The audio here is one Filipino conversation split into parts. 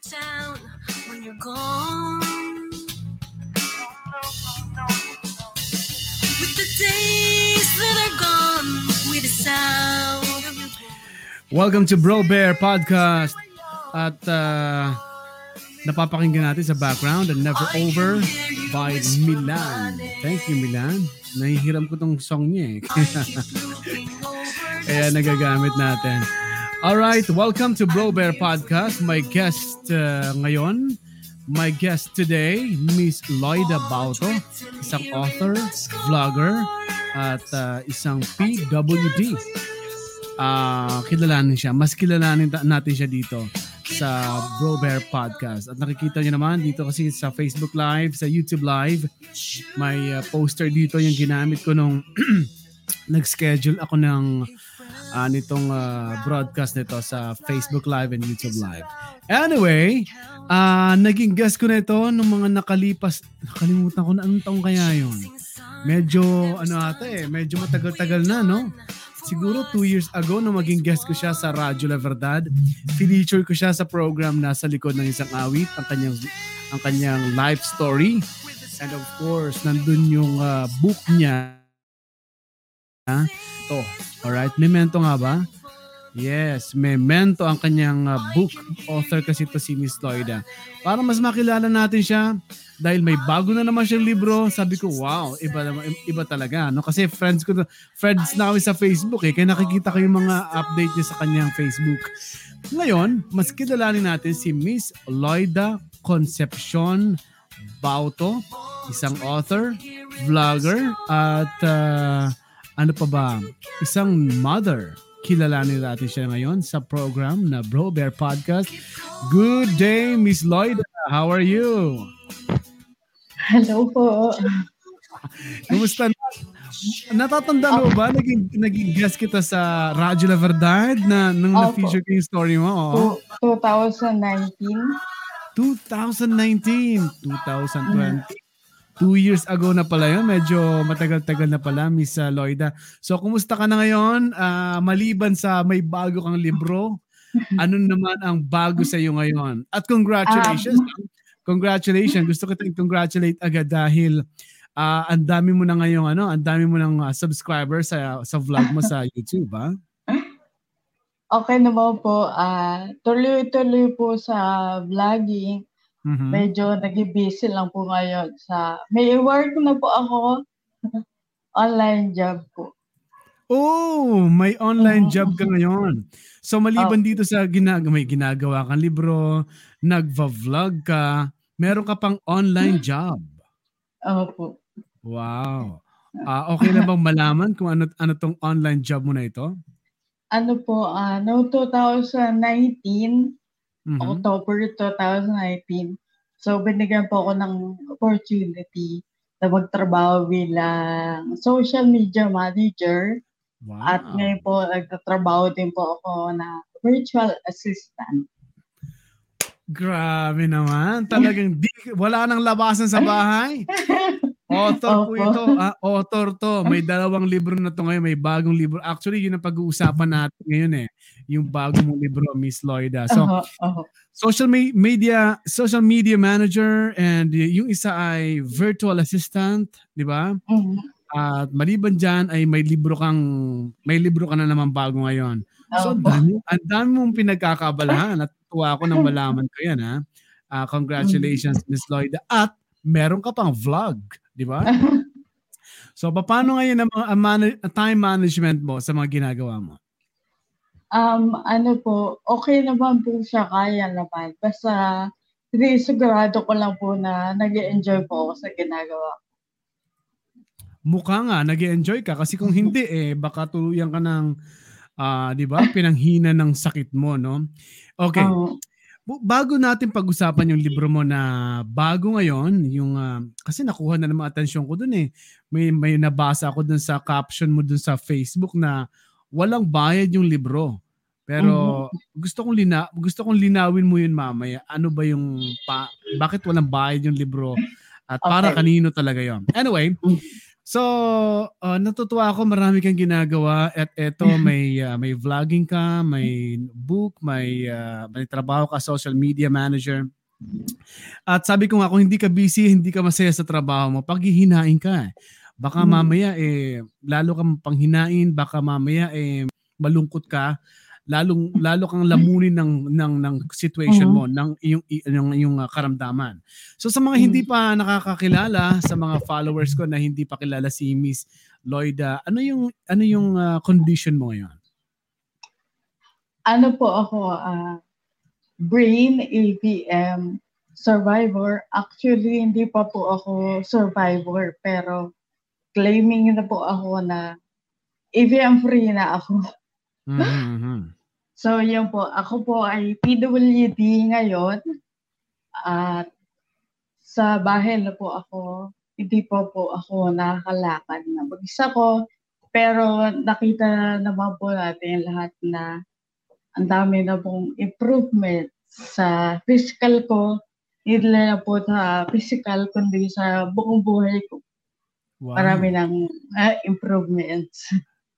town when you're gone. With the days that are gone, with the sound of your Welcome to Bro Bear Podcast. At uh, napapakinggan natin sa background and Never Over by Milan. Thank you, Milan. Nahihiram ko tong song niya eh. Kaya nagagamit natin. Alright, welcome to Bro Bear Podcast. My guest uh, ngayon, my guest today, Miss Loida Bauto, isang author, vlogger, at uh, isang PWD ah kilalanin siya. Mas kilalanin ta- natin siya dito sa Bro Bear Podcast. At nakikita niyo naman dito kasi sa Facebook Live, sa YouTube Live, may uh, poster dito yung ginamit ko nung nag-schedule ako ng ah, nitong ah, broadcast nito sa Facebook Live and YouTube Live. Anyway, ah naging guest ko na ito nung mga nakalipas, nakalimutan ko na anong taong kaya yun. Medyo ano ata eh, medyo matagal-tagal na no? siguro two years ago nung maging guest ko siya sa Radyo La Verdad. Feature ko siya sa program na sa likod ng isang awit, ang kanyang, ang kanyang life story. And of course, nandun yung uh, book niya. Ha? To. Alright, Memento nga ba? Yes, Memento ang kanyang uh, book. Author kasi ito si Miss Loida. Para mas makilala natin siya, dahil may bago na naman siyang libro, sabi ko, wow, iba, iba talaga. No? Kasi friends ko, friends na kami sa Facebook eh, kaya nakikita ko yung mga update niya sa kanyang Facebook. Ngayon, mas kilalanin natin si Miss Loida Concepcion Bauto, isang author, vlogger, at uh, ano pa ba, isang mother. Kilalanin natin siya ngayon sa program na Bro Bear Podcast. Good day, Miss Loida. How are you? Hello po. Kumusta na? Natatanda mo ba? Naging, naging guest kita sa Radyo La Verdad na nung Opo. na-feature ko yung story mo. Oh. To- 2019. 2019, 2020. Two years ago na pala yun. Medyo matagal-tagal na pala, Miss uh, Loida. So, kumusta ka na ngayon? Ah, maliban sa may bago kang libro, ano naman ang bago sa iyo ngayon? At congratulations. congratulations. Gusto ko tayong congratulate agad dahil ah, ang dami mo na ngayong ano, ang dami mo ng ah, subscribers sa sa vlog mo sa YouTube, ha? Okay naman po. ah tuloy-tuloy po sa vlogging. Mhm. Medyo naging busy lang po ngayon sa may work na po ako. Online job po. Oh, may online Oo. job ka ngayon. So maliban dito sa ginag may ginagawa kang libro, nagva-vlog ka, meron ka pang online job. Opo. Wow. Ah, okay na bang malaman kung ano ano tong online job mo na ito? Ano po, ah no 2019, Mhm. October 2019. So binigyan po ako ng opportunity na magtrabaho bilang social media manager. Wow. At ngayon po, nagtatrabaho din po ako na virtual assistant. Grabe naman. Talagang di, wala nang labasan sa bahay. Author po Opo. ito. Ah, author to. May dalawang libro na to ngayon. May bagong libro. Actually, yun ang pag-uusapan natin ngayon eh. Yung bagong mong libro, Miss Loida. So, Oho, oho. social me- media social media manager and yung isa ay virtual assistant, di ba? Mhm. At maliban diyan ay may libro kang may libro ka na naman bago ngayon. So ang dami, ang dami mong pinagkakabalahan at tuwa ako nang malaman ko yan ha. Ah, congratulations Miss Lloyd. At meron ka pang vlog, di ba? So paano ngayon ang mga ang mana- time management mo sa mga ginagawa mo? Um, ano po, okay naman po siya, kaya naman. Basta, hindi sigurado ko lang po na nag enjoy po ako sa ginagawa. mukha nga nag enjoy ka kasi kung hindi eh baka tuluyan ka ng ah 'di ba pinanghina ng sakit mo no okay. Bu- bago natin pag-usapan yung libro mo na bago ngayon yung ah, kasi nakuha na naman atensyon ko dun eh may may nabasa ako dun sa caption mo dun sa Facebook na walang bayad yung libro pero gusto kong lina gusto kong linawin mo yun mamaya ano ba yung pa, bakit walang bayad yung libro at para Okay. kanino talaga yon anyway Mm. So, uh, natutuwa ako marami kang ginagawa at eto may uh, may vlogging ka, may book, may uh, may trabaho ka social media manager. At sabi ko nga kung hindi ka busy, hindi ka masaya sa trabaho mo, paghihinain ka. eh. Baka Mm. mamaya eh lalo kang panghinain, baka mamaya eh malungkot ka, lalong lalo kang lamunin ng ng ng situation Mhm. mo, ng iyong yung yung uh, karamdaman. So sa mga hindi pa nakakakilala, sa mga followers ko na hindi pa kilala si Miss Lloyda, ano yung ano yung uh, condition mo ngayon? Ano po ako, ah, brain AVM survivor. Actually, hindi pa po ako survivor, pero claiming na po ako na AVM free na ako. Mhm. So, yun po. Ako po ay PWD ngayon. At sa bahay na po ako, hindi po po ako nakakalakad na mag-isa ko. Pero nakita naman po natin lahat na ang dami na pong improvement sa physical ko. Hindi lang po sa physical, kundi sa buong buhay ko. Wow. Marami ng ah, improvements.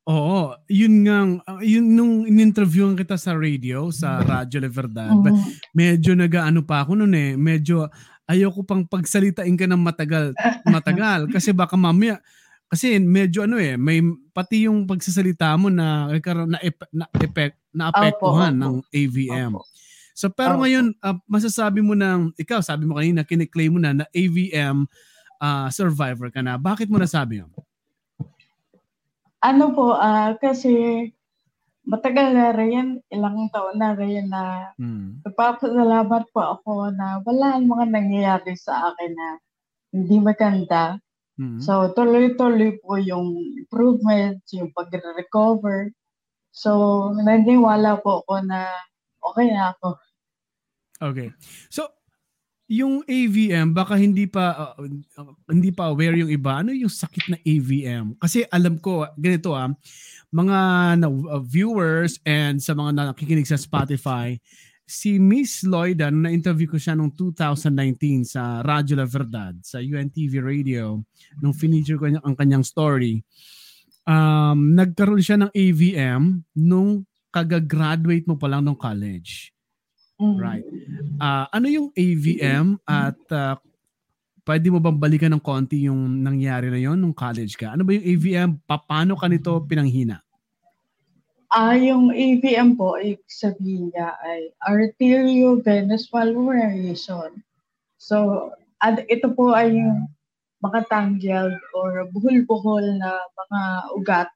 Oo, yun nga, uh, yun nung in-interviewan kita sa radio, sa Radyo La Verdad, ba- Mhm. medyo nagaano pa ako noon eh, medyo ayoko pang pagsalitain ka ng matagal, matagal kasi baka mamaya kasi medyo ano eh, may pati yung pagsasalita mo na na na effect na apektuhan ng AVM. Opo. So pero Opo. ngayon ah, masasabi mo ng ikaw sabi mo kanina kiniklaim mo na na AVM ah, survivor ka na. Bakit mo nasabi yun? Ano po, ah, kasi matagal na rin, ilang taon na rin na Hmm. nagpapasalamat po ako na wala mga nangyayari sa akin na hindi maganda. Hmm. So, tuloy-tuloy po yung improvements, yung pag-recover. So, naniniwala po ako na okay na ako. Okay. So, yung AVM, baka hindi pa uh, uh, hindi pa aware yung iba. Ano yung sakit na AVM? Kasi alam ko, ganito ah, mga na, uh, viewers and sa mga nakikinig sa Spotify, si Miss Lloyda, nung na-interview ko siya noong 2019 sa Radyo La Verdad, sa UNTV Radio, nung finisher ko ang kanyang story, um, nagkaroon siya ng AVM nung kagagraduate mo pa lang ng college. Mm. Right. Ah, ano yung AVM at ah, pwede mo bang balikan ng konti yung nangyari na yon nung college ka? Ano ba yung AVM? Paano ka nito pinanghina? Ah, yung AVM po, ibig sabihin niya ay arteriovenous malformation. So, at ito po ay yung mga tangled or buhol-buhol na mga ugat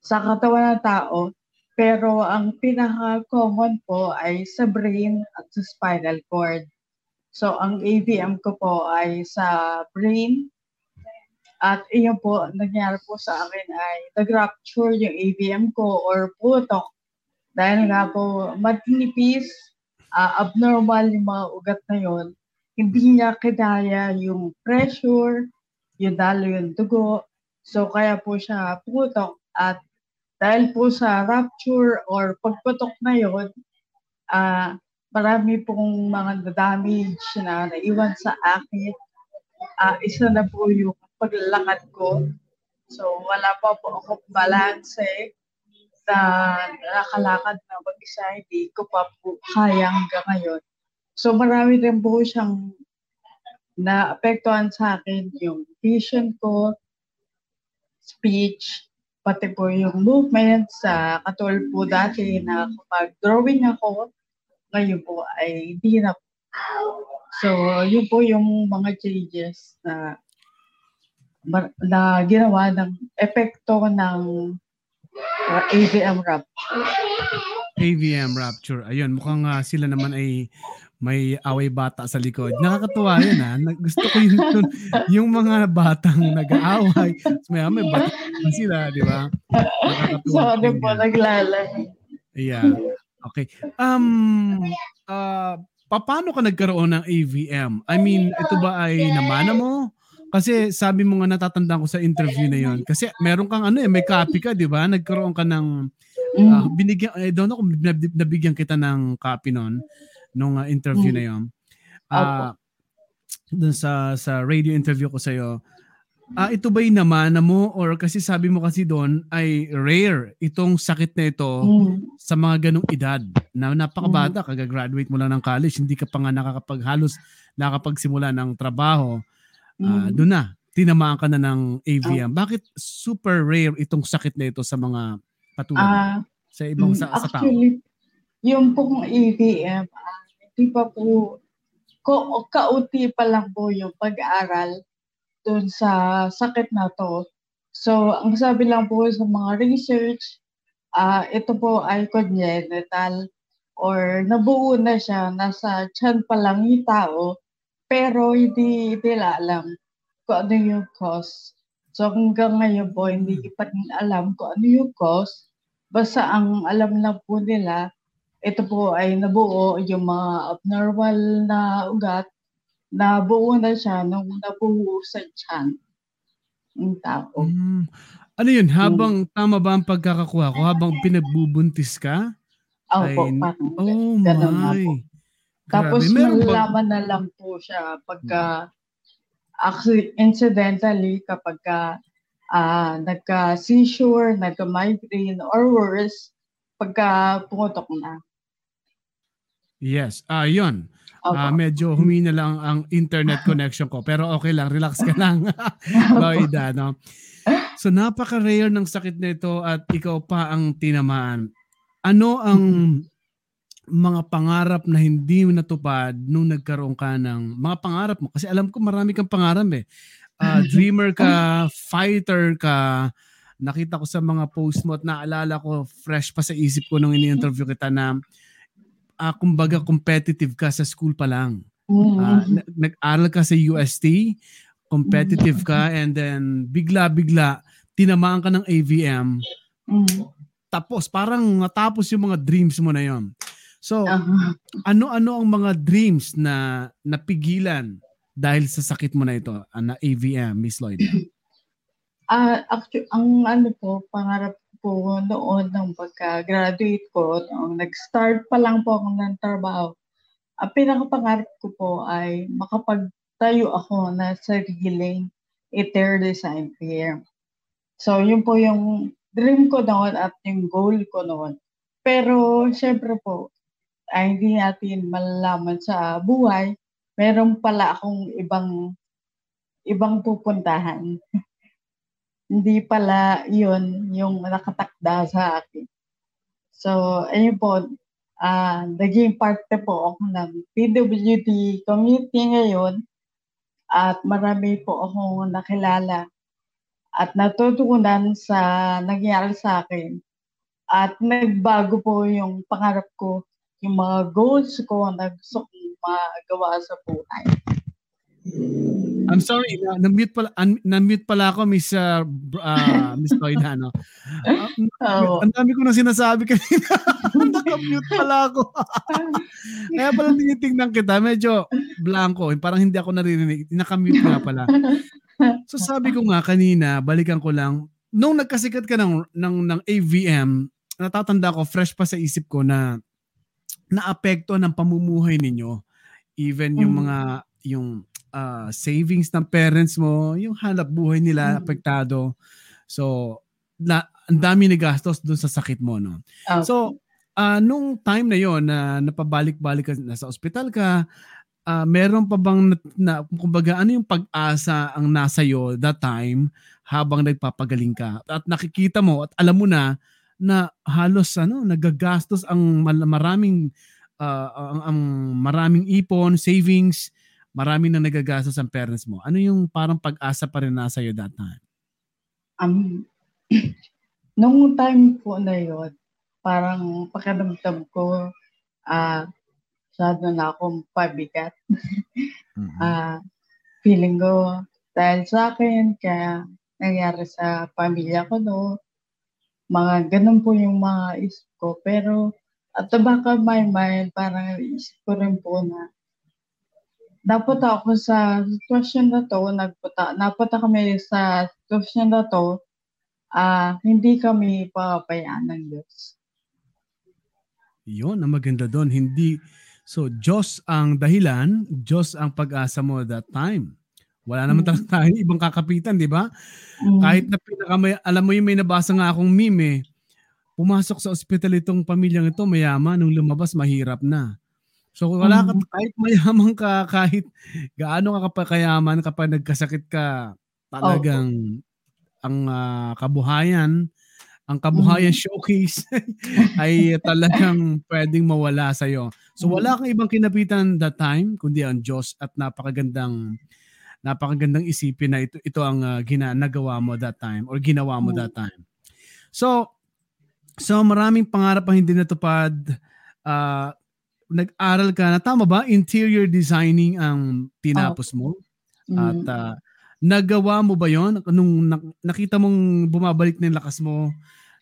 sa katawan ng tao. Pero ang pinaka-common po ay sa brain at sa spinal cord. So, ang AVM ko po ay sa brain. At iyon po, nangyari po sa akin ay nag-rupture yung AVM ko or putok. Dahil nga po, matinipis, ah, abnormal yung mga ugat na yon. Hindi niya kinaya yung pressure, yung dalo yung dugo. So, kaya po siya putok. At dahil po sa rupture or pagputok na yon, ah, marami pong mga damage na naiwan sa akin. Ah, isa na po yung paglalakad ko. So, wala pa po ako balance na nakakalakad na mag-isa. Hindi ko pa po kaya hanggang ngayon. So, marami rin po siyang naapektuhan sa akin yung vision ko, speech, pati po yung movement sa katulad po dati na kapag drawing ako, ngayon po ay hindi na So, yun po yung mga changes na na ginawa ng epekto ng uh, AVM rap. AVM Rapture. Ayun, mukhang ah, sila naman ay may away bata sa likod. Nakakatuwa yun ha. Nag- Gusto ko yung, yung, yung mga batang nag-aaway. May, may batikan sila, di ba? Nakakatuwa So, ano po, naglalay. Yeah. Okay. Um, uh, paano ka nagkaroon ng AVM? I mean, ito ba ay namana mo? Kasi sabi mo nga natatandaan ko sa interview na yon. Kasi meron kang ano eh, may copy ka, di ba? Nagkaroon ka ng, ah, Mm. binigyan, I don't know kung nab- nabigyan kita ng copy nun, nung ah, interview Mm. na yon. Ah, dun sa sa radio interview ko sa iyo ah, ito ba'y namana mo or kasi sabi mo kasi doon ay rare itong sakit na ito Mm. sa mga ganong edad na napakabata, kagagraduate mo lang ng college, hindi ka pa nga nakakapaghalos, nakakapagsimula ng trabaho, ah, Mm. doon na, tinamaan ka na ng AVM. Bakit super rare itong sakit na ito sa mga katulad? Ah, sa ibang mm, sa, sa tao? actually, yung pong AVM, ah, pa po, ko, kauti pa lang po yung pag-aaral dun sa sakit na to. So, ang sabi lang po sa mga research, ah ito po ay congenital or nabuo na siya, nasa tiyan pa lang yung tao, pero hindi nila alam kung ano yung cause. So hanggang ngayon po, hindi pa alam kung ano yung cause. Basta ang alam lang po nila, ito po ay nabuo yung mga abnormal na ugat, nabuo na siya nung nabuo sa tiyan ng tao. Mm. Ano yun? Habang tama ba ang pagkakakuha ko? Habang pinagbubuntis ka? Opo, Ay, parang Oh my. po. Tapos Grabe. Malalaman na lang po siya pagka actually incidentally kapag ka ah, nagka-seizure, nagka-migraine or worse pagka pumutok na. Yes. Ah, yun. Opo. Ah, medyo humina lang ang internet connection ko. Pero okay lang, relax ka lang. Loida, no? So napaka-rare ng sakit nito at ikaw pa ang tinamaan. Ano ang mga pangarap na hindi mo natupad nung nagkaroon ka ng mga pangarap mo? Kasi alam ko marami kang pangarap eh. Ah, dreamer ka, fighter ka. Nakita ko sa mga post mo at naalala ko fresh pa sa isip ko nung ini-interview kita na ah, kumbaga competitive ka sa school pa lang. Na- nag-aral ka sa UST, competitive ka, and then bigla-bigla, tinamaan ka ng AVM, Mm. tapos parang natapos yung mga dreams mo na yon. So, Ah. ano-ano ang mga dreams na napigilan dahil sa sakit mo na ito, ah, na AVM, Miss Lloyd? Ah, actually, ang ano po, pangarap ko noon ng pagka-graduate ko, nung nag-start pa lang po ako ng trabaho, ang pinakapangarap ko po ay makapagtayo ako na sariling interior design firm. So, yun po yung dream ko noon at yung goal ko noon. Pero, syempre po, ay hindi natin malalaman sa buhay, meron pala akong ibang ibang pupuntahan hindi pala yun yung nakatakda sa akin. So, ayun po, ah naging parte po ako ng PWD community ngayon at marami po akong nakilala at natutunan sa nangyari sa akin. At nagbago po yung pangarap ko, yung mga goals ko na gusto kong magawa sa buhay. I'm sorry, na, na-mute pala, un, na-mute pala ako, Miss, uh, ah, Miss Lloyd, ano? Ah, Oo. ang dami ko na sinasabi kanina. Naka-mute pala ako. Kaya pala tinitingnan kita, medyo blanco. Parang hindi ako naririnig. Naka-mute nga pala. So sabi ko nga kanina, balikan ko lang, nung nagkasikat ka ng, ng, ng AVM, natatanda ko, fresh pa sa isip ko na naapekto ng pamumuhay ninyo. Even yung Mm. mga, yung ah, savings ng parents mo, yung hanap buhay nila Mm. apektado. So, na, ang dami gastos doon sa sakit mo, no? Ah, So, ah nung time na yon na napabalik-balik ka, nasa ospital ka, ah meron pa bang, na, na, kumbaga, ano yung pag-asa ang nasa iyo that time habang nagpapagaling ka? At nakikita mo at alam mo na na halos ano nagagastos ang maraming ah, ang, ang maraming ipon, savings, maraming na nagagastos ang parents mo. Ano yung parang pag-asa pa rin nasa iyo that time? Um, nung time po na yun, parang pakiramdam ko, ah, masyado na akong pabigat. Ah, feeling ko, dahil sa akin, kaya nangyari sa pamilya ko, no, mga ganun po yung mga isip ko. Pero, at the back of my mind, parang isip ko rin po na, napunta ako sa sitwasyon na to, nagpunta, napunta kami sa sitwasyon na to, ah hindi kami papayaan ng Diyos. Yun, ang maganda doon. Hindi, so Diyos ang dahilan, Diyos ang pag-asa mo that time. Wala naman Mm. talaga tayong ibang kakapitan, di ba? Mm. Kahit na pinaka may, alam mo yung may nabasa nga akong meme eh, pumasok sa ospital itong pamilyang ito, mayaman, nung lumabas, mahirap na. So kung wala ka, Mm. kahit mayaman ka, kahit gaano ka kapakayaman, kapag nagkasakit ka, talagang ang ah, kabuhayan, ang kabuhayan Mm. showcase ay talagang pwedeng mawala sa'yo. So Mm. wala kang ibang kinapitan that time, kundi ang Diyos at napakagandang napakagandang isipin na ito ito ang uh, gina, nagawa mo that time or ginawa mo Mm. that time. So so maraming pangarap ang hindi natupad. Ah, nag-aral ka na tama ba? Interior designing ang tinapos mo at Mm. ah, nagawa mo ba 'yon nung nak- nakita mong bumabalik na yung lakas mo?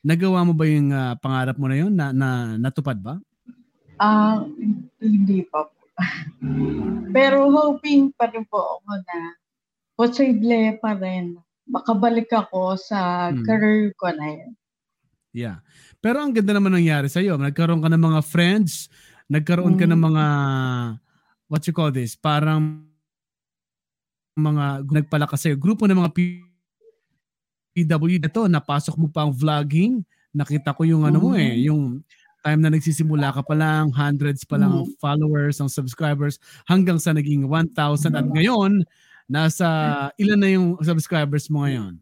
Nagawa mo ba yung ah, pangarap mo na 'yon na, na natupad ba? Ah, hindi pa po. Pero hoping pa rin po ako na posible pa rin makabalik ako sa Hmm. career ko na yun. Yeah. Pero ang ganda naman nangyari sa iyo. Nagkaroon ka ng mga friends, nagkaroon ka ng mga what you call this, parang mga nagpalakas sa grupo ng mga PW ito, napasok mo pa ang vlogging. Nakita ko yung ano mo eh, yung time na nagsisimula ka pa lang, hundreds pa lang ang followers, ang subscribers, hanggang sa naging 1,000 at ngayon, nasa ilan na yung subscribers mo ngayon?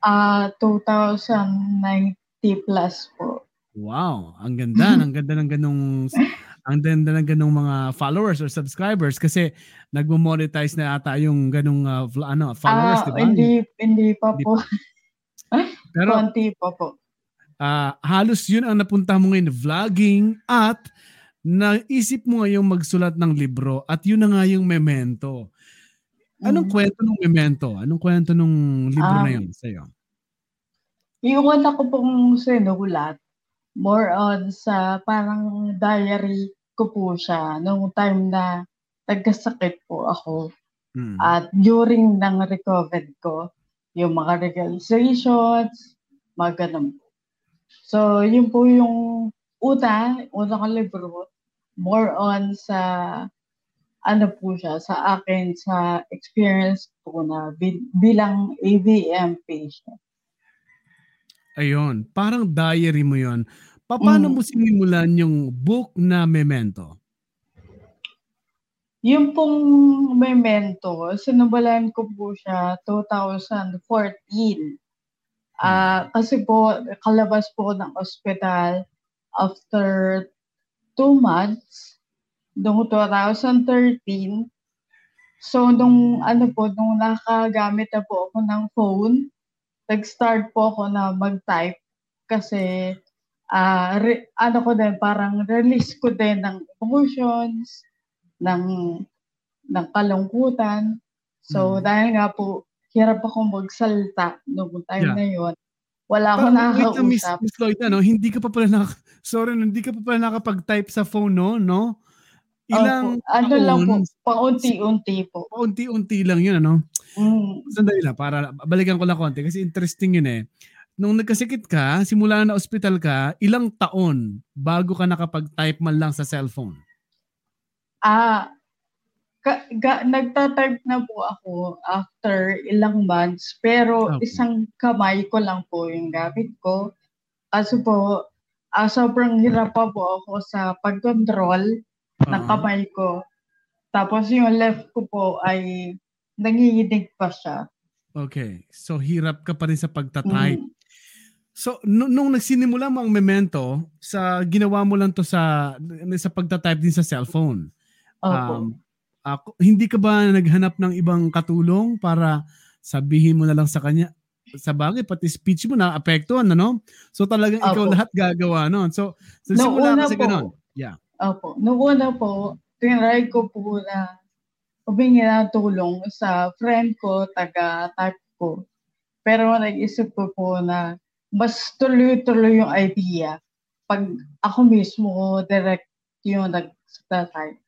Ah, 2090 plus po. Wow, ang ganda, ang ganda ng ganong ang ganda ng ganong mga followers or subscribers kasi nagmo-monetize na ata yung ganong uh, vl- ano, followers, ah, di ba? hindi, hindi pa Hindi po. Pero Konti pa po. ah, halos yun ang napunta mo ngayon, vlogging at naisip mo ngayong magsulat ng libro at yun na nga yung memento. Anong Mm. kwento ng memento? Anong kwento ng libro na Ah. yun sa'yo? Yung una ko pong sinulat, more on sa parang diary ko po siya nung time na nagkasakit po ako. Hmm. At during ng recovery ko, yung mga realizations, mga ganun po. So, yun po yung una, una kong libro, more on sa ano po siya, sa akin, sa experience ko na bil- bilang AVM patient. Ayun, parang diary mo yon. Pa- Paano Mm. mo sinimulan yung book na memento? Yung pong memento, sinubulan ko po siya 2014. Ah, kasi po, kalabas po ng ospital after two months, noong 2013. So, nung ano po, nung nakagamit na po ako ng phone, nag-start po ako na mag-type kasi ah re- ano ko din, parang release ko din ng emotions, ng ng kalungkutan. So, Mm. dahil nga po, hirap akong magsalita noong time Yeah. na yon. Wala akong wait lang, Miss, nakakausap. Miss Lloyd, ano, hindi ka pa pala nak- sorry, hindi ka pa pala nakapag-type sa phone, no? no? Ilang Opo. ano lang po, taon, paunti-unti po. paunti-unti lang yun, ano? Mm. Sandali lang, para balikan ko lang konti kasi interesting yun eh. Nung nagkasikit ka, simula na ospital ka, ilang taon bago ka nakapag-type man lang sa cellphone? Ah, ka, ga, nagtatype na po ako after ilang months, pero Okay. isang kamay ko lang po yung gamit ko. Kaso po, ah, sobrang hirap pa po ako sa pag-control ng Oo. kamay ko. Tapos yung left ko po ay nanginginig pa siya. Okay. So, hirap ka pa rin sa pagta-type. Mm. So, nung, nung nagsinimula mo ang memento, sa ginawa mo lang to sa sa pagta-type din sa cellphone. Opo. Um, ako, hindi ka ba naghanap ng ibang katulong para sabihin mo na lang sa kanya? Sa bagay, pati speech mo na apektuhan, ano? So talagang ikaw Opo. lahat gagawa noon. So, sa Noong simula kasi po. ganun. Yeah. Opo. Noong una po, tinry ko po na humingi ng tulong sa friend ko, taga-type ko. Pero nag-isip ko po na mas tuloy-tuloy yung idea pag ako mismo direct yung nag-type.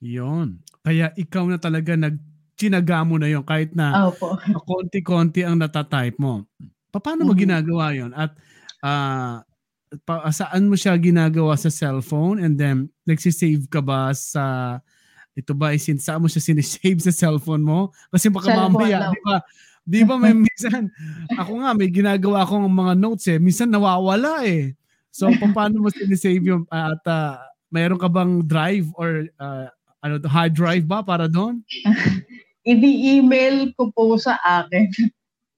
Yon. Kaya ikaw na talaga nagtinaga mo na yon kahit na Opo. konti-konti ang natatype mo. Pa- Paano mo Mhm. ginagawa yon? At ah, pa, saan mo siya ginagawa sa cellphone and then nagsisave ka ba sa ito ba ay sin saan mo siya sinisave sa cellphone mo? Kasi baka Cellphone mamaya, di ba? Di ba may minsan, ako nga may ginagawa akong mga notes eh, minsan nawawala eh. So paano mo sinisave yung ah, at ah, mayroon ka bang drive or ah, ano hard drive ba para doon? Ini-email ko po sa akin.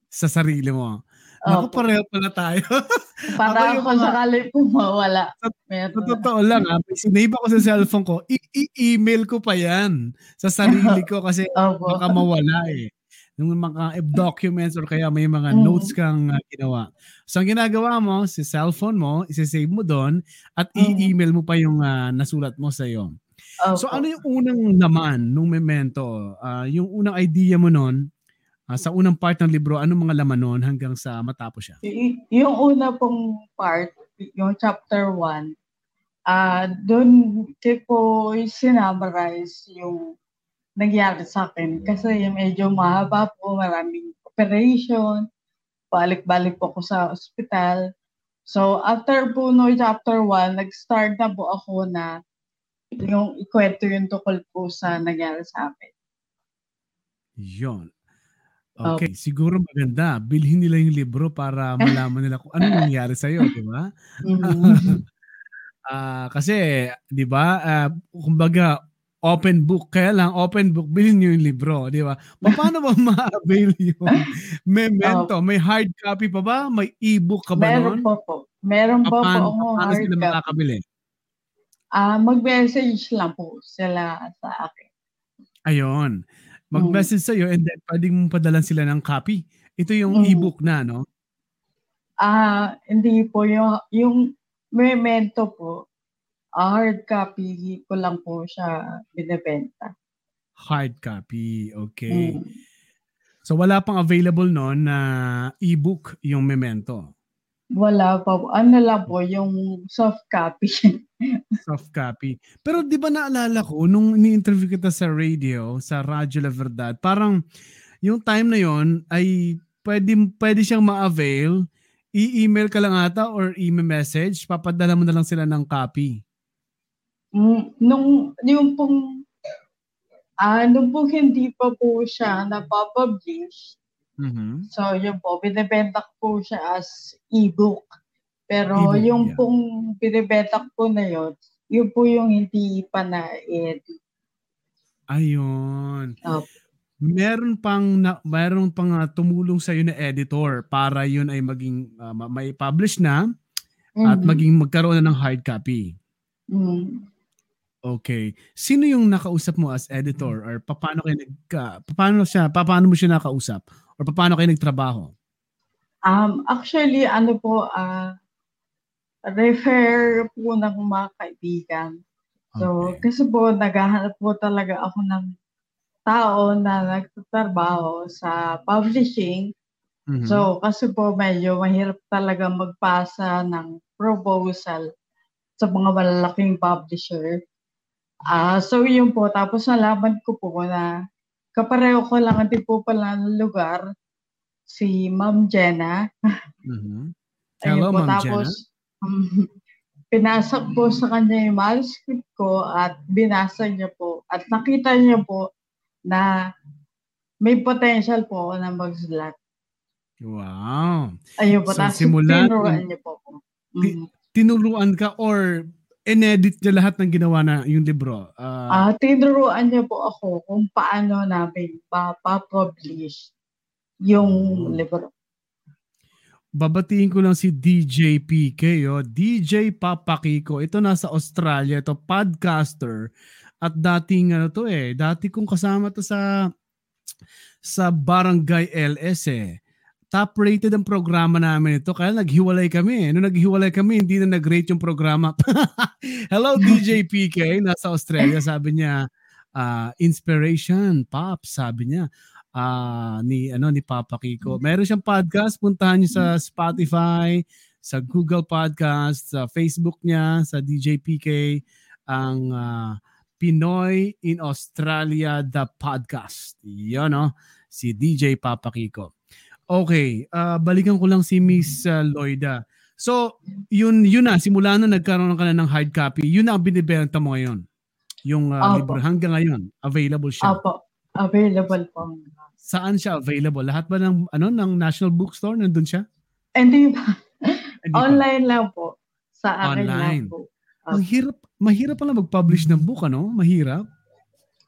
Sa sarili mo. Naku, Opo. pareho pala tayo. Para Ako yung kung mga- sakali po mawala. Sa Meron. totoo lang, ha, may sinave ako sa cellphone ko, i-email ko pa yan sa sarili ko kasi Opo. baka mawala eh. Yung mga documents or kaya may mga Mm. notes kang uh, ginawa. So ang ginagawa mo, sa cellphone mo, isasave mo doon at Mm. i-email mo pa yung uh, nasulat mo sa iyo. Opo. So ano yung unang laman nung memento? Ah, yung unang idea mo noon, ah, sa unang part ng libro, anong mga laman noon hanggang sa matapos siya? Y- yung una pong part, yung chapter 1, ah doon ko po sinummarize yung nangyari sa akin. Kasi medyo mahaba po, maraming operation, balik-balik po ako sa ospital. So, after po no chapter 1, nag-start na po ako na yung ikwento yung tukol po sa nangyari sa akin. Yon. Okay, siguro maganda. Bilhin nila yung libro para malaman nila kung ano nangyari sa iyo, di ba? Mhm. Ah, kasi 'di ba? ah, kumbaga open book kaya lang open book bilhin niyo yung libro, di ba? Paano ba ma-avail yung memento? May hard copy pa ba? May e-book ka ba Meron noon? po po. Meron po po Paano, ako paano sila copy. makakabili? Ah, mag-message lang po sila sa akin. Ayun. Mag-message sa'yo and then pwedeng mong padalan sila ng copy. Ito yung Mm. e-book na, no? Ah, hindi po yung yung memento po. ah, hard copy ko lang po siya binebenta. Hard copy. Okay. Mm. So wala pang available noon na e-book yung memento. Wala pa. Ano lang po yung soft copy. Soft copy. Pero di ba naalala ko, nung ni-interview kita sa radio, sa Radyo La Verdad, parang yung time na yon ay pwede, pwede siyang ma-avail, i-email ka lang ata or i-message, papadala mo na lang sila ng copy. Mm, nung yung pong ah nung pong hindi pa po siya napapublish, Mhm. So, yun po, binibenta ko po siya as ebook. Pero Ebook, yung yeah. pong binibenta ko po na yun, yun po yung hindi pa na-edit. Ayun. Opo. Meron pang na, meron pang ah, tumulong sa na editor para yun ay maging ah, ma- may publish na at Mhm. maging magkaroon na ng hard copy. Mm. Okay. Sino yung nakausap mo as editor or paano kayo nag paano siya paano mo siya nakausap or paano kayo nagtrabaho? Um, actually, ano po, ah refer po ng mga kaibigan. So, Okay. kasi po, naghahanap po talaga ako ng tao na nagtatrabaho sa publishing Mhm. So, kasi po medyo mahirap talaga magpasa ng proposal sa mga malalaking publisher. Ah, so yun po. Tapos nalaman ko po na kapareho ko lang din po pala ng lugar si Ma'am Jenna. Mhm. Ayun Hello, po. Ma'am Tapos, um, pinasa po sa kanya yung manuscript ko at binasa niya po. At nakita niya po na may potential po ako na magsulat. Wow. Ayun po. So, Tapos simula tinuruan niya po. Ti- Mhm. Tinuruan ka or inedit niya lahat ng ginawa na yung libro? Ah, Ah, tinuruan niya po ako kung paano namin pa-publish yung Mm. libro. babatiin ko lang si DJ PK, oh. DJ Papa Kiko. Ito nasa Australia, ito podcaster at dating ano to eh, dati kong kasama to sa sa Barangay LS eh. Top rated ang programa namin ito kaya naghiwalay kami. eh. Nung naghiwalay kami, hindi na nag-rate yung programa. Hello DJ PK, nasa Australia. Sabi niya, ah, inspiration, pop, sabi niya ah, ni ano ni Papa Kiko. Meron siyang podcast, puntahan niyo sa Spotify, sa Google Podcast, sa Facebook niya, sa DJ PK, ang ah, Pinoy in Australia the podcast. 'Yon no, si DJ Papa Kiko. Okay, ah, balikan ko lang si Miss ah, Loida. So, yun yun na simula na nagkaroon ka na ng hard copy, yun na ang binibenta mo ngayon. Yung uh, libro hanggang ngayon, available siya. Opo, available po. Saan siya available? Lahat ba ng ano ng National Bookstore nandun siya? Hindi ba? Online lang po. Sa akin Online. lang po. Ang hirap, mahirap pala mag-publish ng book, ano? Mahirap.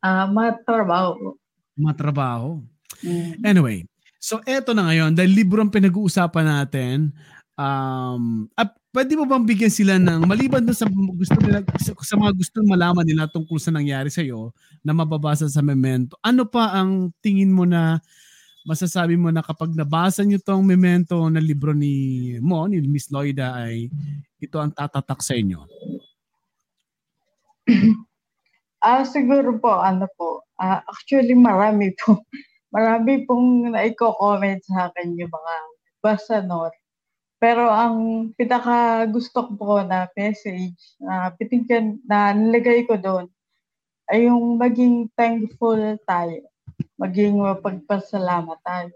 Ah, matrabaho po. Matrabaho. Mm. Anyway, so eto na ngayon, dahil libro ang pinag-uusapan natin, um, at pwede mo bang bigyan sila ng, maliban doon sa gusto nila, sa, sa mga gusto malaman nila tungkol sa nangyari sa iyo na mababasa sa memento, ano pa ang tingin mo na masasabi mo na kapag nabasa niyo tong memento na libro ni mo, ni Miss Loida ay ito ang tatatak sa inyo? Ah, siguro po, ano po, ah, actually marami po. Marami pong naiko-comment sa akin yung mga basa noon. Pero ang pinaka gusto ko po na message na pitingkan na nilagay ko doon ay yung maging thankful tayo. Maging mapagpasalamat tayo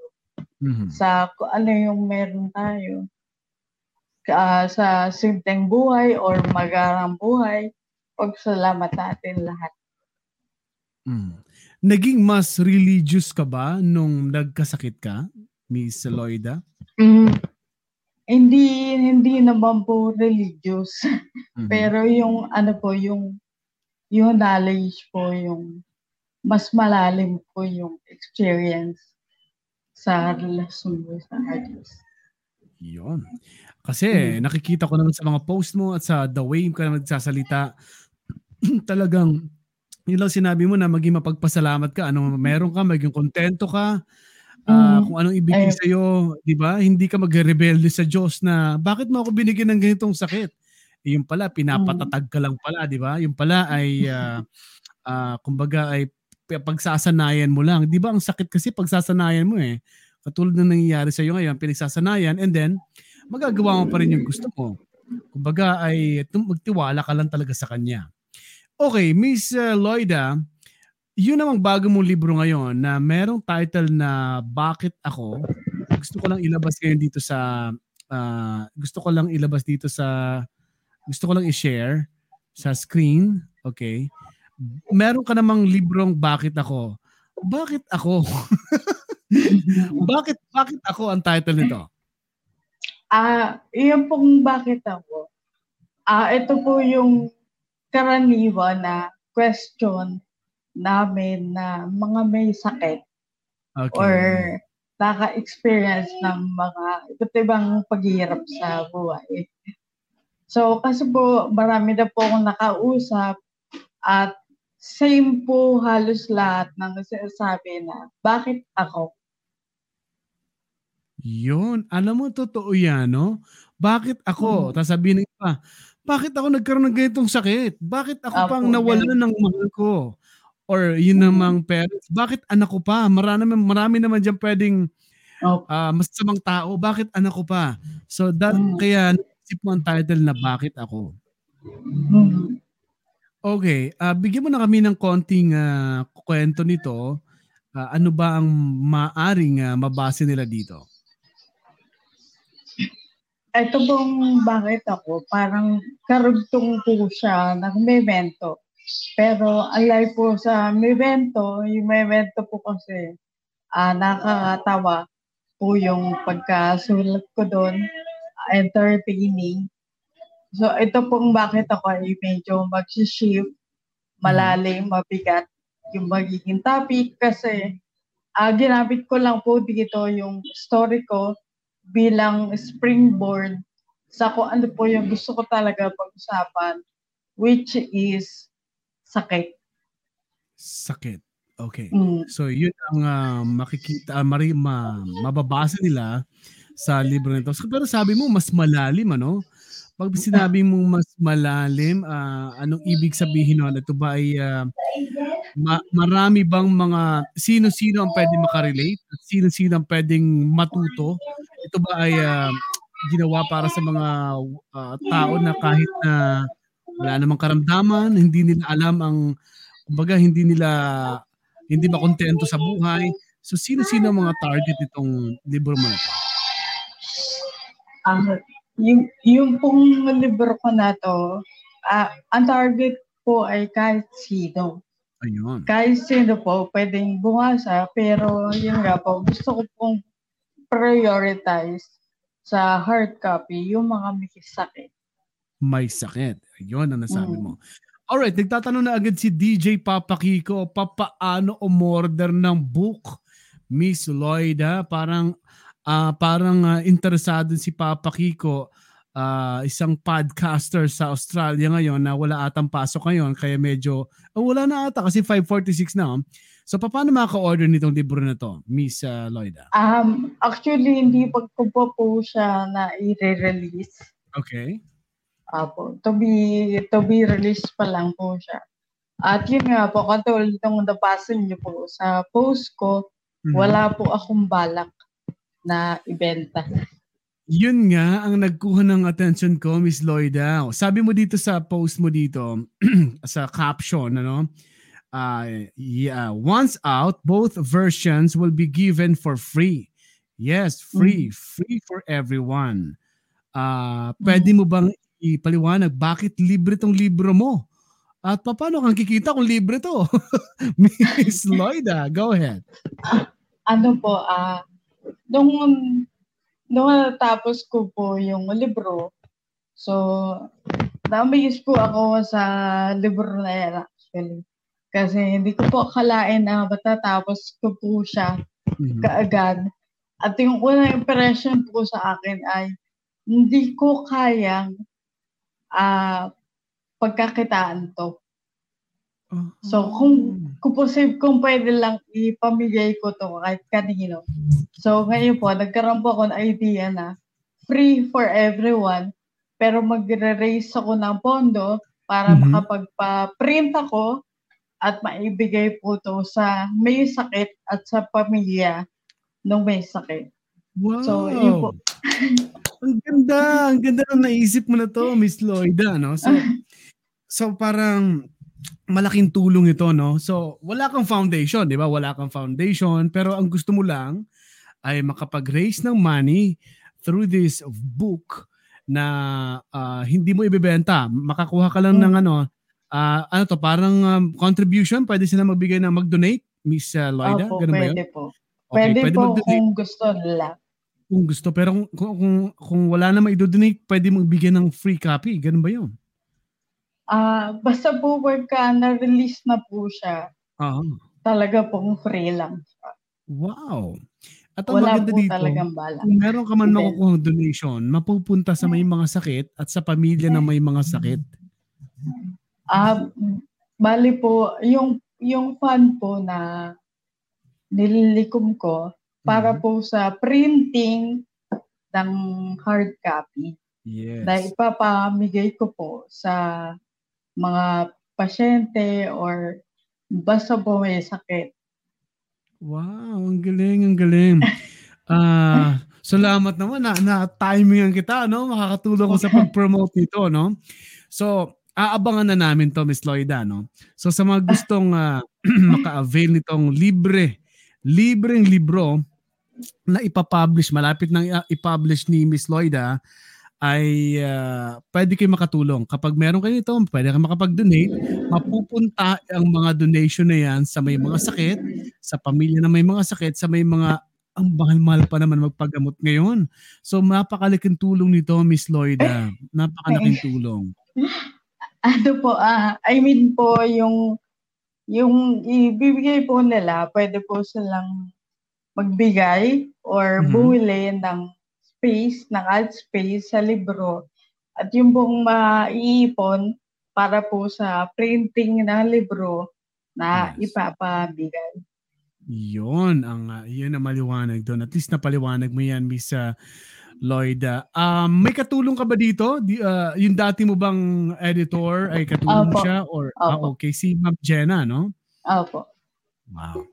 Mhm. sa kung ano yung meron tayo. Ah, sa simpleng buhay or magarang buhay, pagsalamat natin lahat. Mm. Naging mas religious ka ba nung nagkasakit ka, Miss Loida? Mm. Hindi hindi naman po religious, Mhm. pero yung ano po yung yung knowledge po yung mas malalim po yung experience sa relasyon mo sa Diyos. Yun. Kasi Mm. nakikita ko naman sa mga post mo at sa the way ka naman nagsasalita, talagang yun lang sinabi mo na maging mapagpasalamat ka. Ano meron ka, maging kontento ka. ah, Mm. kung anong ibigay Ayun. sa iyo, 'di ba? Hindi ka magrebelde sa Diyos na bakit mo ako binigyan ng ganitong sakit? Eh, yung pala pinapatatag ka lang pala, 'di ba? Yung pala ay ah, ah, kumbaga ay pagsasanayan mo lang. 'Di ba? Ang sakit kasi pagsasanayan mo eh. Katulad ng nangyayari sa iyo ngayon, pinagsasanayan and then magagawa mo pa rin yung gusto mo. Kumbaga ay magtiwala ka lang talaga sa kanya. Okay, Miss uh, Loida, yun namang bago mong libro ngayon na merong title na Bakit Ako? Gusto ko lang ilabas ngayon dito sa ah, gusto ko lang ilabas dito sa gusto ko lang i-share sa screen. Okay. Meron ka namang librong Bakit Ako? Bakit ako? bakit bakit ako ang title nito? Ah, iyon pong bakit ako. Ah, ito po yung karaniwan na question namin na mga may sakit Okay. or naka-experience ng mga iba't ibang paghihirap sa buhay. So, kasi po, marami na po akong nakausap at same po halos lahat ng sinasabi na, bakit ako? Yun. Alam mo, totoo yan, no? Bakit ako? Mm. Tapos sabihin ng iba, bakit ako nagkaroon ng ganitong sakit? Bakit ako Apo, pang nawalan ng mahal ko? Or yun Mm. namang parents, bakit anak ko pa? Marami, marami naman dyan pwedeng ah, masamang tao. Bakit anak ko pa? So, that, Mm. kaya naisip mo ang title na Bakit Ako? mhm. Okay, ah bigyan mo na kami ng konting ah, kwento nito. Ah, ano ba ang maaring ah, mabase nila dito? Ito pong bakit ako, parang karugtong po siya ng memento. Pero alay po sa memento, yung memento po kasi ah nakakatawa po yung pagkasulat ko doon, entertaining. So ito pong bakit ako ay medyo mag-shift, malalim, mabigat yung magiging topic kasi ah ginamit ko lang po dito yung story ko bilang springboard sa kung ano po yung gusto ko talaga pag-usapan, which is sakit. Sakit. Okay. Mm. So yun ang ah, makikita, ah, mari, ma, mababasa nila sa libro nito. So, pero sabi mo mas malalim ano? Pag sinabi mong mas malalim, ah, anong ibig sabihin nun? Ito ba ay ah, ma- marami bang mga sino-sino ang pwedeng makarelate? At sino-sino ang pwedeng matuto? Ito ba ay ah, ginawa para sa mga ah, tao na kahit na wala namang karamdaman, hindi nila alam ang kumbaga hindi nila hindi ba kontento sa buhay. So sino-sino mga target nitong libro mo na to? Ah, yung, yung pong libro ko na to, ah, ang target po ay kahit sino. Ayun. Kahit sino po, pwedeng bumasa. Pero yun nga po, gusto ko pong prioritize sa hard copy yung mga may sakit. May sakit. Ayun ang nasabi Mm. mo. Alright, nagtatanong na agad si DJ Papa Kiko, papaano umorder ng book? Miss Lloyda, parang ah, parang ah, interesado si Papa Kiko, ah, isang podcaster sa Australia ngayon na wala atang pasok ngayon kaya medyo oh, wala na ata kasi 5:46 na. oh. So paano makaka-order nitong libro na to, Miss ah, Lloyda? Um, actually, hindi pa ko pa po siya na i-release. Okay. Apo, to be, to be released pa lang po siya. At yun nga po, katulad nung nabasa niyo po sa post ko, Mhm. wala po akong balak na ibenta. Yun nga ang nagkuha ng attention ko, Miss Lloyda. Sabi mo dito sa post mo dito, sa caption, ano? Uh, yeah, once out, both versions will be given for free. Yes, free. Free for everyone. Uh, pwede mo bang ipaliwanag bakit libre tong libro mo? At paano kang kikita kung libre to? Miss Lloyda, go ahead. Ano po, ah, nung, nung natapos ko po yung libro, so, na-amaze po ako sa libro na yan actually. Kasi hindi ko po akalain na matatapos ko po siya Mhm. kaagad. At yung unang impression po sa akin ay hindi ko kayang ah pagkakitaan to. So kung kung posible kung pwede lang ipamigay ko to kahit kanino. So ngayon po nagkaroon po ako ng idea na free for everyone pero magre-raise ako ng pondo para Mhm. makapagpa-print ako at maibigay po to sa may sakit at sa pamilya ng may sakit. Wow. So, yun po. ang ganda, ang ganda na naisip mo na to, Miss Lloyda, no? So, so parang malaking tulong ito, no? So, wala kang foundation, di ba? Wala kang foundation, pero ang gusto mo lang ay makapag-raise ng money through this book na ah, hindi mo ibebenta. Makakuha ka lang Mm. ng ano, ah, ano to, parang um, contribution, pwede sila magbigay ng mag-donate, Miss uh, Lloyda? Opo, Ganun ba yun? pwede po. Okay, Pwede, po mag-donate kung gusto nila. kung gusto. Pero kung, kung, kung, kung wala na maidodonate, pwede mong bigyan ng free copy. Ganun ba yun? Ah, basta po pagka na-release na po siya, Ah, talaga pong free lang. wow. At ang Wala maganda po dito, talagang kung meron ka man Event. makukuha donation, mapupunta sa may mga sakit at sa pamilya na may mga sakit. Ah, bali po, yung yung fund po na nililikom ko para Mhm. po sa printing ng hard copy Yes. na ipapamigay ko po sa mga pasyente or basta po may sakit. Wow, ang galing, ang galing. Ah, salamat naman na, na timingan kita, no? Makakatulong ko sa pag-promote nito, no? So, aabangan na namin to, Miss Lloyda, no? So, sa mga gustong ah, maka-avail nitong libre, libreng libro na ipapublish, malapit nang i- ipublish ni Miss Lloyda, ay ah, pwede kayo makatulong. Kapag meron kayo nito, pwede kayo makapag-donate. Mapupunta ang mga donation na yan sa may mga sakit, sa pamilya na may mga sakit, sa may mga ang mahal-mahal pa naman magpagamot ngayon. So napakalaking tulong nito, Miss Lloyda. Napakalaking tulong. Ano po, ah, I mean po, yung, yung ibibigay po nila, pwede po silang magbigay or Mhm. bumili ng space, ng ad space sa libro. At yung pong maiipon para po sa printing ng libro na Yes. ipapabigay. Yon ang uh, yun ang maliwanag doon. At least napaliwanag mo yan, Miss uh, Lloyda. Um, may katulong ka ba dito? Di, uh, yung dati mo bang editor ay katulong Opo. siya? Or, ah, Opo. okay, si Ma'am Jenna, no? Opo. Wow.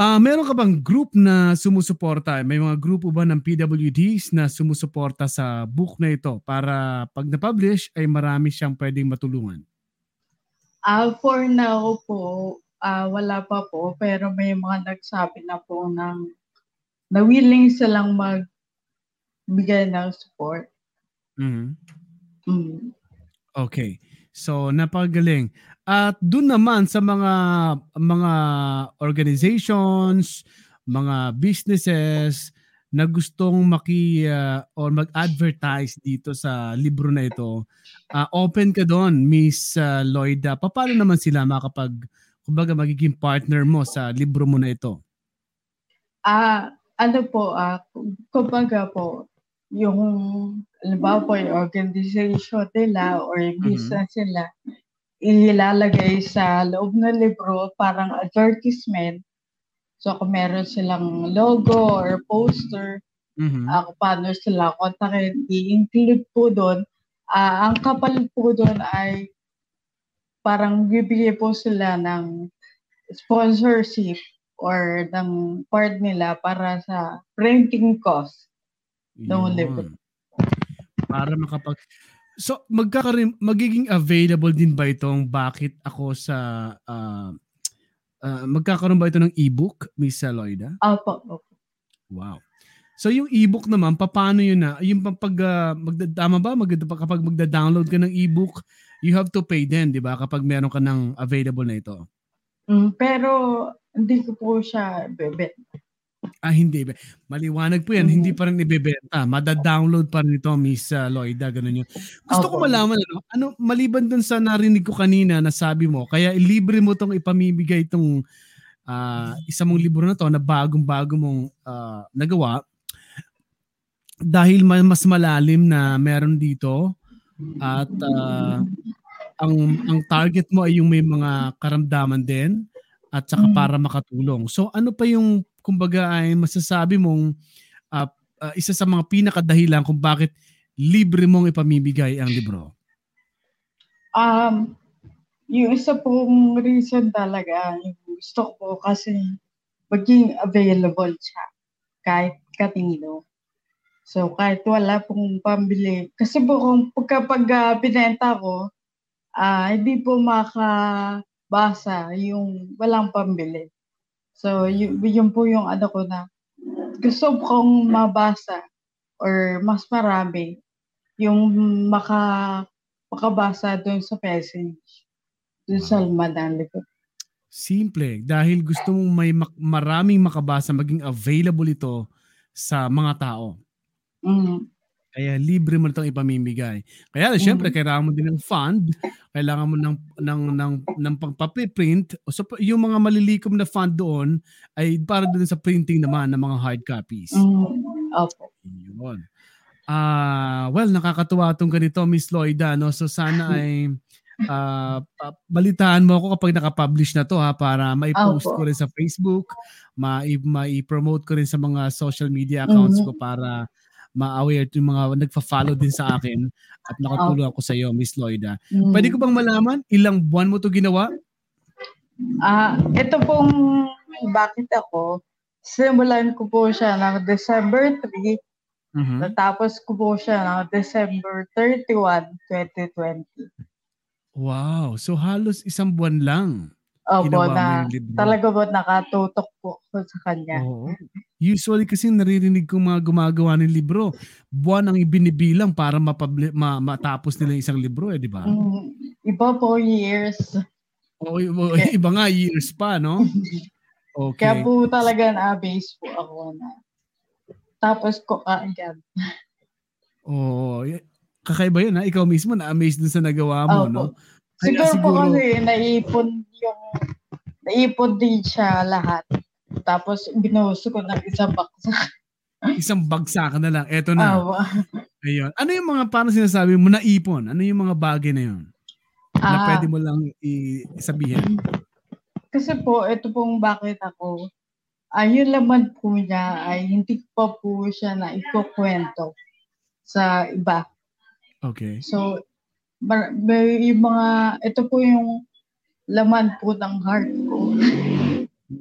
Ah, meron ka bang group na sumusuporta? May mga grupo ba ng PWDs na sumusuporta sa book na ito para pag na-publish ay marami siyang pwedeng matulungan? Ah, for now po, ah, wala pa po, pero may mga nagsabi na po ng na willing silang magbigay ng support. Mhm. Mm. Okay. So, napakagaling. At doon naman sa mga mga organizations, mga businesses na gustong maki uh, or mag-advertise dito sa libro na ito, uh, open ka doon, Miss uh, Lloyda. Paano naman sila makapag kumbaga magiging partner mo sa libro mo na ito? Ah, uh, ano po, uh, kumbaga po, yung, halimbawa po, yung organization nila or yung mm-hmm. business mm-hmm. nila, ilalagay sa loob ng libro parang advertisement So kung meron silang logo or poster, mm-hmm. uh, paano sila kontakin, i-include po doon. Uh, ang kapal po doon ay parang bibigay po sila ng sponsorship or ng part nila para sa printing cost ng libro. Para makapag So magkakaroon magiging available din ba itong bakit ako sa uh, Uh, magkakaroon ba ito ng ebook, Miss Lloyda? Opo, opo. Wow. So yung ebook naman, paano yun na? Yung pag uh, magdadama ba mag, kapag magda-download ka ng ebook, you have to pay din, 'di ba? Kapag meron ka ng available na ito. Mm, pero hindi ko po siya bebe. Ah, hindi. Maliwanag po yan. Mm-hmm. Hindi pa rin ibebenta. Mada-download pa rin ito, Miss uh, Lloyda. Ganun yun. Gusto okay. ko malaman, ano, ano, maliban dun sa narinig ko kanina na sabi mo, kaya libre mo itong ipamimigay itong uh, isa mong libro na to na bagong-bago mong uh, nagawa dahil mas malalim na meron dito at uh, ang ang target mo ay yung may mga karamdaman din at saka mm. para makatulong. So ano pa yung kumbaga ay masasabi mong uh, uh, isa sa mga pinakadahilan kung bakit libre mong ipamimigay ang libro? Um, yung isa pong reason talaga, yung gusto ko kasi maging available siya kahit katino. So kahit wala pong pambili. Kasi po kung pagkapag uh, binenta ko, uh, hindi po makabasa yung walang pambili. So, y- yun po yung ano ko na gusto kong mabasa or mas marami yung maka makabasa doon sa message doon sa Almadan ko. Simple. Dahil gusto mong may mak- maraming makabasa, maging available ito sa mga tao. Mm. Kaya libre mo itong ipamimigay. Kaya mm-hmm. syempre kailangan mo din ng fund, kailangan mo ng ng ng ng pagpaprint. So yung mga malilikom na fund doon ay para doon sa printing naman ng mga hard copies. Mm-hmm. Opo. Yun. Ah, uh, well, nakakatuwa tong ganito, Miss Lloyda, no? So sana ay uh, balitaan mo ako kapag naka-publish na to ha para mai-post ko rin sa Facebook, ma-promote ko rin sa mga social media accounts mm-hmm. ko para ma-aware yung mga nagfa-follow din sa akin at nakatulong ako sa iyo, Miss Lloyda. Mm. Pwede ko bang malaman ilang buwan mo to ginawa? Ah, uh, ito pong bakit ako simulan ko po siya ng December 3 mm-hmm. natapos ko po siya ng December 31, 2020. Wow, so halos isang buwan lang. Opo, na talaga po nakatutok po ko sa kanya. Oo. Usually kasi naririnig ko mga gumagawa ng libro, buwan ang ibinibilang para mapabli, ma, matapos nila isang libro eh, di ba? Mm, iba po years. O, iba nga years pa, no? Okay. Kaya po talaga na-base po ako na tapos ko kaagad. Oo. Oh, kakaiba yun ha? Ikaw mismo na-amaze dun sa nagawa mo, oh, no? Siguro, siguro po kasi naipon yung naipon din siya lahat. Tapos binuhos ko ng isang baksak. isang bagsak na lang. Eto na. Oh, Ayun. Ano yung mga parang sinasabi mo naipon? Ano yung mga bagay na yun? Ah, na pwede mo lang isabihin? Kasi po, ito pong bakit ako, ay yung laman po niya ay hindi pa po siya na ikukwento sa iba. Okay. So, may, yung mga, ito po yung laman po ng heart ko.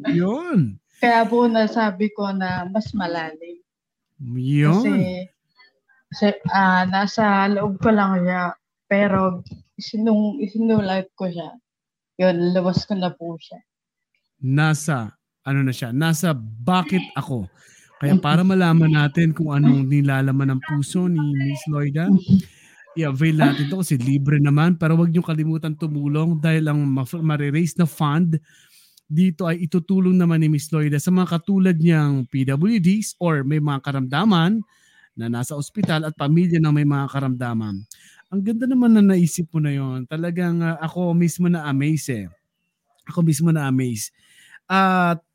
Yun. Kaya po nasabi ko na mas malalim. Yun. Kasi, kasi uh, nasa loob ko lang siya. Pero isinung, isinulat ko siya. Yun, labas ko na po siya. Nasa, ano na siya, nasa bakit ako. Kaya para malaman natin kung anong nilalaman ng puso ni Miss Lloyda, i-avail natin to kasi libre naman. Pero wag niyo kalimutan tumulong dahil ang ma- raise na fund dito ay itutulong naman ni Miss Lloyda sa mga katulad niyang PWDs or may mga karamdaman na nasa ospital at pamilya na may mga karamdaman. Ang ganda naman na naisip mo na yon. Talagang uh, ako mismo na amaze eh. Ako mismo na amaze. At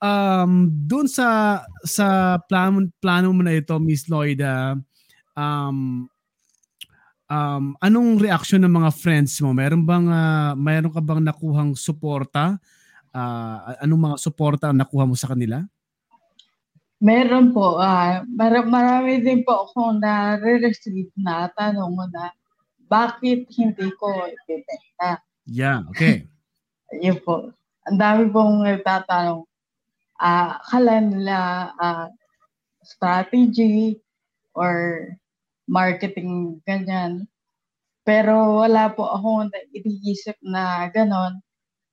um, doon sa sa plano, plano mo na ito, Miss Lloyda, um, um, anong reaction ng mga friends mo? Meron bang uh, mayroon ka bang nakuhang suporta? Uh, anong mga suporta ang nakuha mo sa kanila? Meron po. Uh, mar- marami din po akong na-receive na tanong na bakit hindi ko ibibenta. Yeah, okay. Yun po. Ang dami pong nagtatanong. Uh, akala nila uh, strategy or marketing ganyan. Pero wala po akong iniisip na ganon.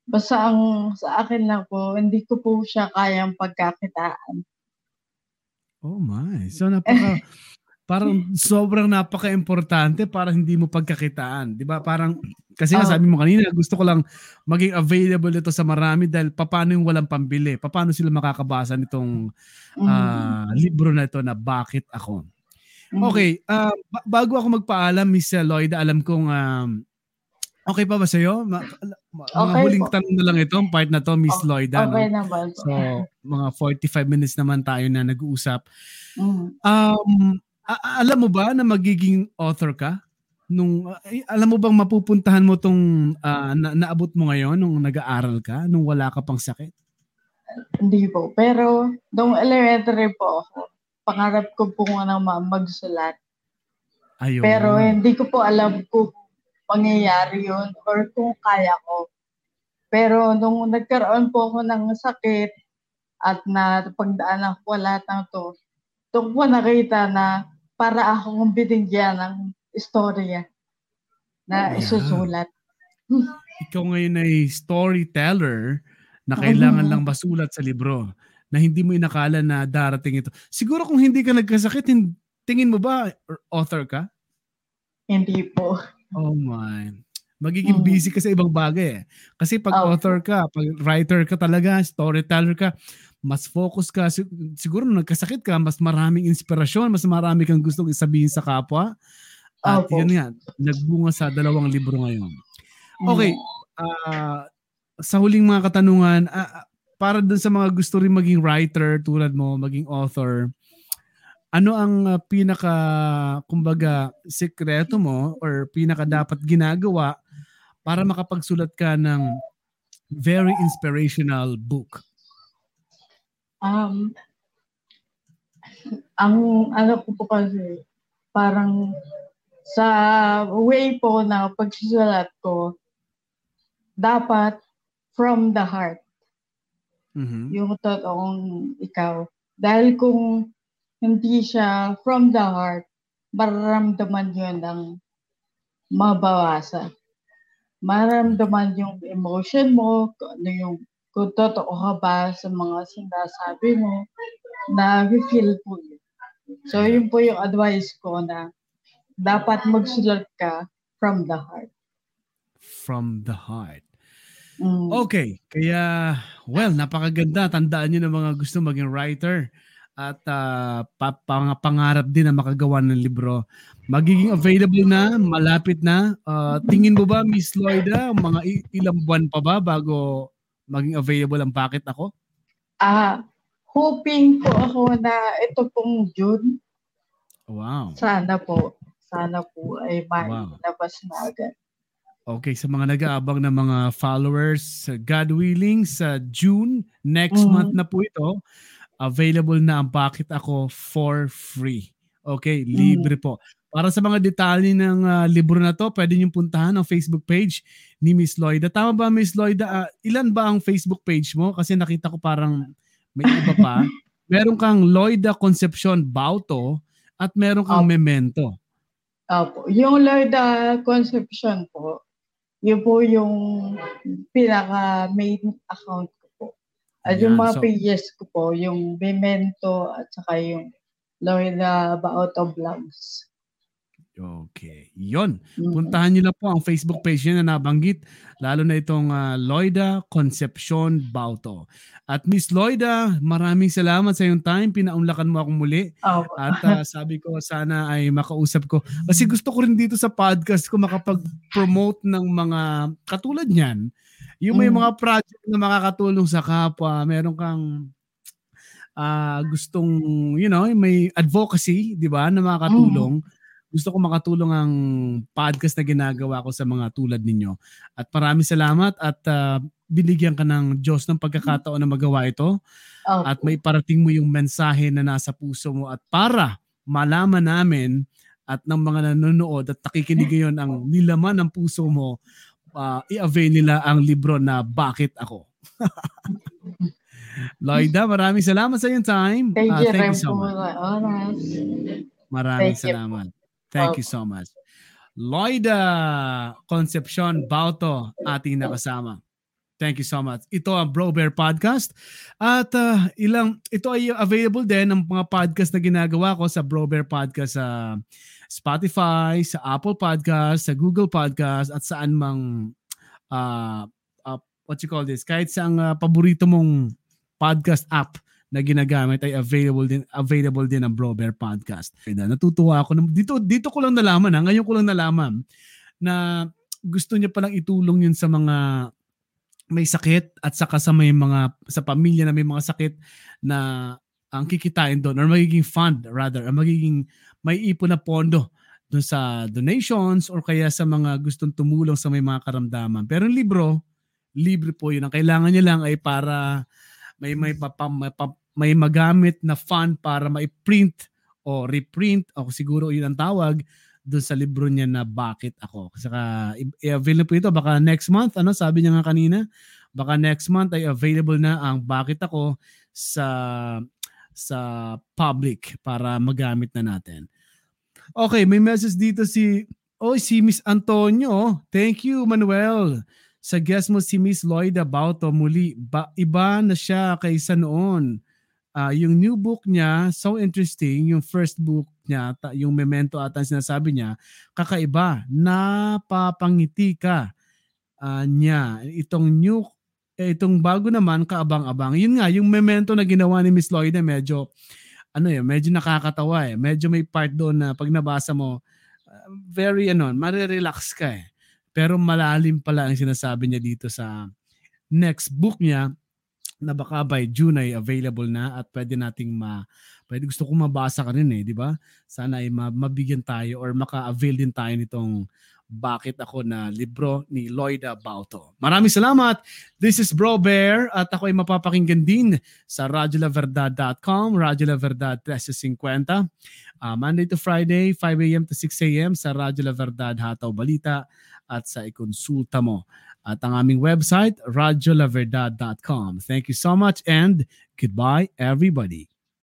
Basta ang sa akin lang po, hindi ko po siya kayang pagkakitaan. Oh my. So napaka parang sobrang napaka-importante para hindi mo pagkakitaan, 'di ba? Parang kasi nga oh. sabi mo kanina, gusto ko lang maging available ito sa marami dahil paano yung walang pambili? Paano sila makakabasa nitong uh, libro na ito na Bakit Ako? Mm. Okay, uh, bago ako magpaalam, Miss Lloyd, alam kong um, Okay pa ba sa'yo? Ma- mga okay huling po. tanong na lang ito, part na to, Miss oh, Lloyda. Okay no? naman po. So, mga 45 minutes naman tayo na nag-uusap. Mm. Um, a- alam mo ba na magiging author ka? Nung, uh, alam mo bang mapupuntahan mo tong uh, na- naabot mo ngayon nung nag-aaral ka, nung wala ka pang sakit? Hindi po. Pero, nung elementary po ako, pangarap ko po nga magsulat. Ayun. Pero hindi ko po alam kung mangyayari yun or kung kaya ko. Pero nung nagkaroon po ako ng sakit at na pagdaan ko lahat ng to, doon po nakita na para akong binigyan ng istorya na yeah. isusulat. Ikaw ngayon ay storyteller na kailangan mm-hmm. lang basulat sa libro na hindi mo inakala na darating ito. Siguro kung hindi ka nagkasakit, tingin mo ba author ka? Hindi po. Oh my. Magiging mm. busy ka sa ibang bagay eh. Kasi pag oh. author ka, pag writer ka talaga, storyteller ka, mas focus ka. Siguro nung nagkasakit ka, mas maraming inspirasyon, mas marami kang gustong isabihin sa kapwa. At oh, yun nga, nagbunga sa dalawang libro ngayon. Okay, uh, sa huling mga katanungan, uh, para dun sa mga gusto rin maging writer tulad mo, maging author, ano ang uh, pinaka kumbaga sekreto mo or pinaka dapat ginagawa para makapagsulat ka ng very inspirational book? Um, ang ano ko po kasi parang sa way po na pagsusulat ko dapat from the heart. Mm-hmm. Yung totoong ikaw. Dahil kung hindi siya from the heart, mararamdaman yun ng mabawasan. Mararamdaman yung emotion mo, ano yung kung totoo ka ba sa mga sinasabi mo, na feel po yun. So, yun po yung advice ko na dapat magsulat ka from the heart. From the heart. Mm. Okay, kaya, well, napakaganda. Tandaan nyo ng mga gusto maging writer at uh, pa- pang- pangarap din na makagawa ng libro. Magiging available na, malapit na. Uh, tingin mo ba, Miss Lloyda, mga ilang buwan pa ba bago maging available ang packet ako? Ah, uh, hoping po ako na ito pong June. Wow. Sana po. Sana po ay malabas wow. na agad. Okay, sa mga nag-aabang ng mga followers, God willing, sa June, next mm. month na po ito, available na ang Bakit Ako for free. Okay, mm. libre po. Para sa mga detalye ng uh, libro na to, pwede niyong puntahan ang Facebook page ni Miss Lloyda. Tama ba Miss Lloyda? Uh, ilan ba ang Facebook page mo? Kasi nakita ko parang may iba pa. meron kang Lloyda Concepcion Bauto at meron kang oh. Memento. Opo. Yung Lloyda Concepcion po, yun po yung pinaka main account at yung mga so, pages ko po, yung Memento at saka yung Lorena Baoto Vlogs. Okay. Yon. Mm. Puntahan niyo lang po ang Facebook page niya na nabanggit, lalo na itong ah, Loida Concepcion Bauto. At Miss Loida, maraming salamat sa iyong time. Pinaunlakan mo akong muli. Opo. At ah, sabi ko sana ay makausap ko. Kasi gusto ko rin dito sa podcast ko makapag-promote ng mga katulad niyan. Yung may Mm. mga project na makakatulong sa kapwa. Meron kang ah, gustong, you know, may advocacy, di ba, na makakatulong. Gusto ko makatulong ang podcast na ginagawa ko sa mga tulad ninyo. At maraming salamat at ah, binigyan ka ng Diyos ng pagkakataon na magawa ito Opo. at may parating mo yung mensahe na nasa puso mo at para malaman namin at ng mga nanonood at nakikinig ngayon ang nilaman ng puso mo, ah, i-avail nila ang libro na Bakit Ako? Loida, maraming salamat sa iyong time. Thank Ah, you thank rin you so much. oras. Maraming Thank you. Thank you so much. Loida Concepcion Bauto, ating nakasama. Thank you so much. Ito ang Bro Bear Podcast. At ah, ilang, ito ay available din ang mga podcast na ginagawa ko sa Bro Bear Podcast sa Spotify, sa Apple Podcast, sa Google Podcast, at saan mang ah, ah, what you call this, kahit sa ah, paborito mong podcast app na ginagamit ay available din available din ang Bro Bear Podcast. Natutuwa ako na, dito dito ko lang nalaman ha, ngayon ko lang nalaman na gusto niya palang itulong yun sa mga may sakit at saka sa may mga sa pamilya na may mga sakit na ang kikitain doon or magiging fund rather, ang magiging may ipon na pondo doon sa donations or kaya sa mga gustong tumulong sa may mga karamdaman. Pero yung libro, libre po yun. Ang kailangan niya lang ay para may may papa, may, may magamit na fund para mai-print o reprint o siguro yun ang tawag doon sa libro niya na Bakit Ako. Saka i-avail na po ito baka next month, ano sabi niya nga kanina, baka next month ay available na ang Bakit Ako sa sa public para magamit na natin. Okay, may message dito si Oh, si Miss Antonio. Thank you, Manuel. Sa guest mo si Miss Lloyda Bauto muli. Ba, iba na siya kaysa noon. Ah, yung new book niya, so interesting. Yung first book niya, ta- yung memento ata sinasabi niya, kakaiba. Napapangiti ka ah, niya. Itong new, eh, itong bago naman, kaabang-abang. Yun nga, yung memento na ginawa ni Miss Lloyda, medyo, ano eh, medyo nakakatawa eh. Medyo may part doon na pag nabasa mo, uh, very ano, marirelax ka eh. Pero malalim pala ang sinasabi niya dito sa next book niya na baka by June ay available na at pwede nating ma pwede gusto kong mabasa ka rin eh, di ba? Sana ay ma- mabigyan tayo or maka-avail din tayo nitong bakit ako na libro ni Lloyda Bauto. Maraming salamat. This is Bro Bear at ako ay mapapakinggan din sa radyolaverdad.com, Radyo La Verdad 1350. Uh, Monday to Friday, 5 a.m. to 6 a.m. sa Radyo La Verdad Hataw Balita at sa ikonsulta mo. At ang aming website, radyolaverdad.com. Thank you so much and goodbye everybody.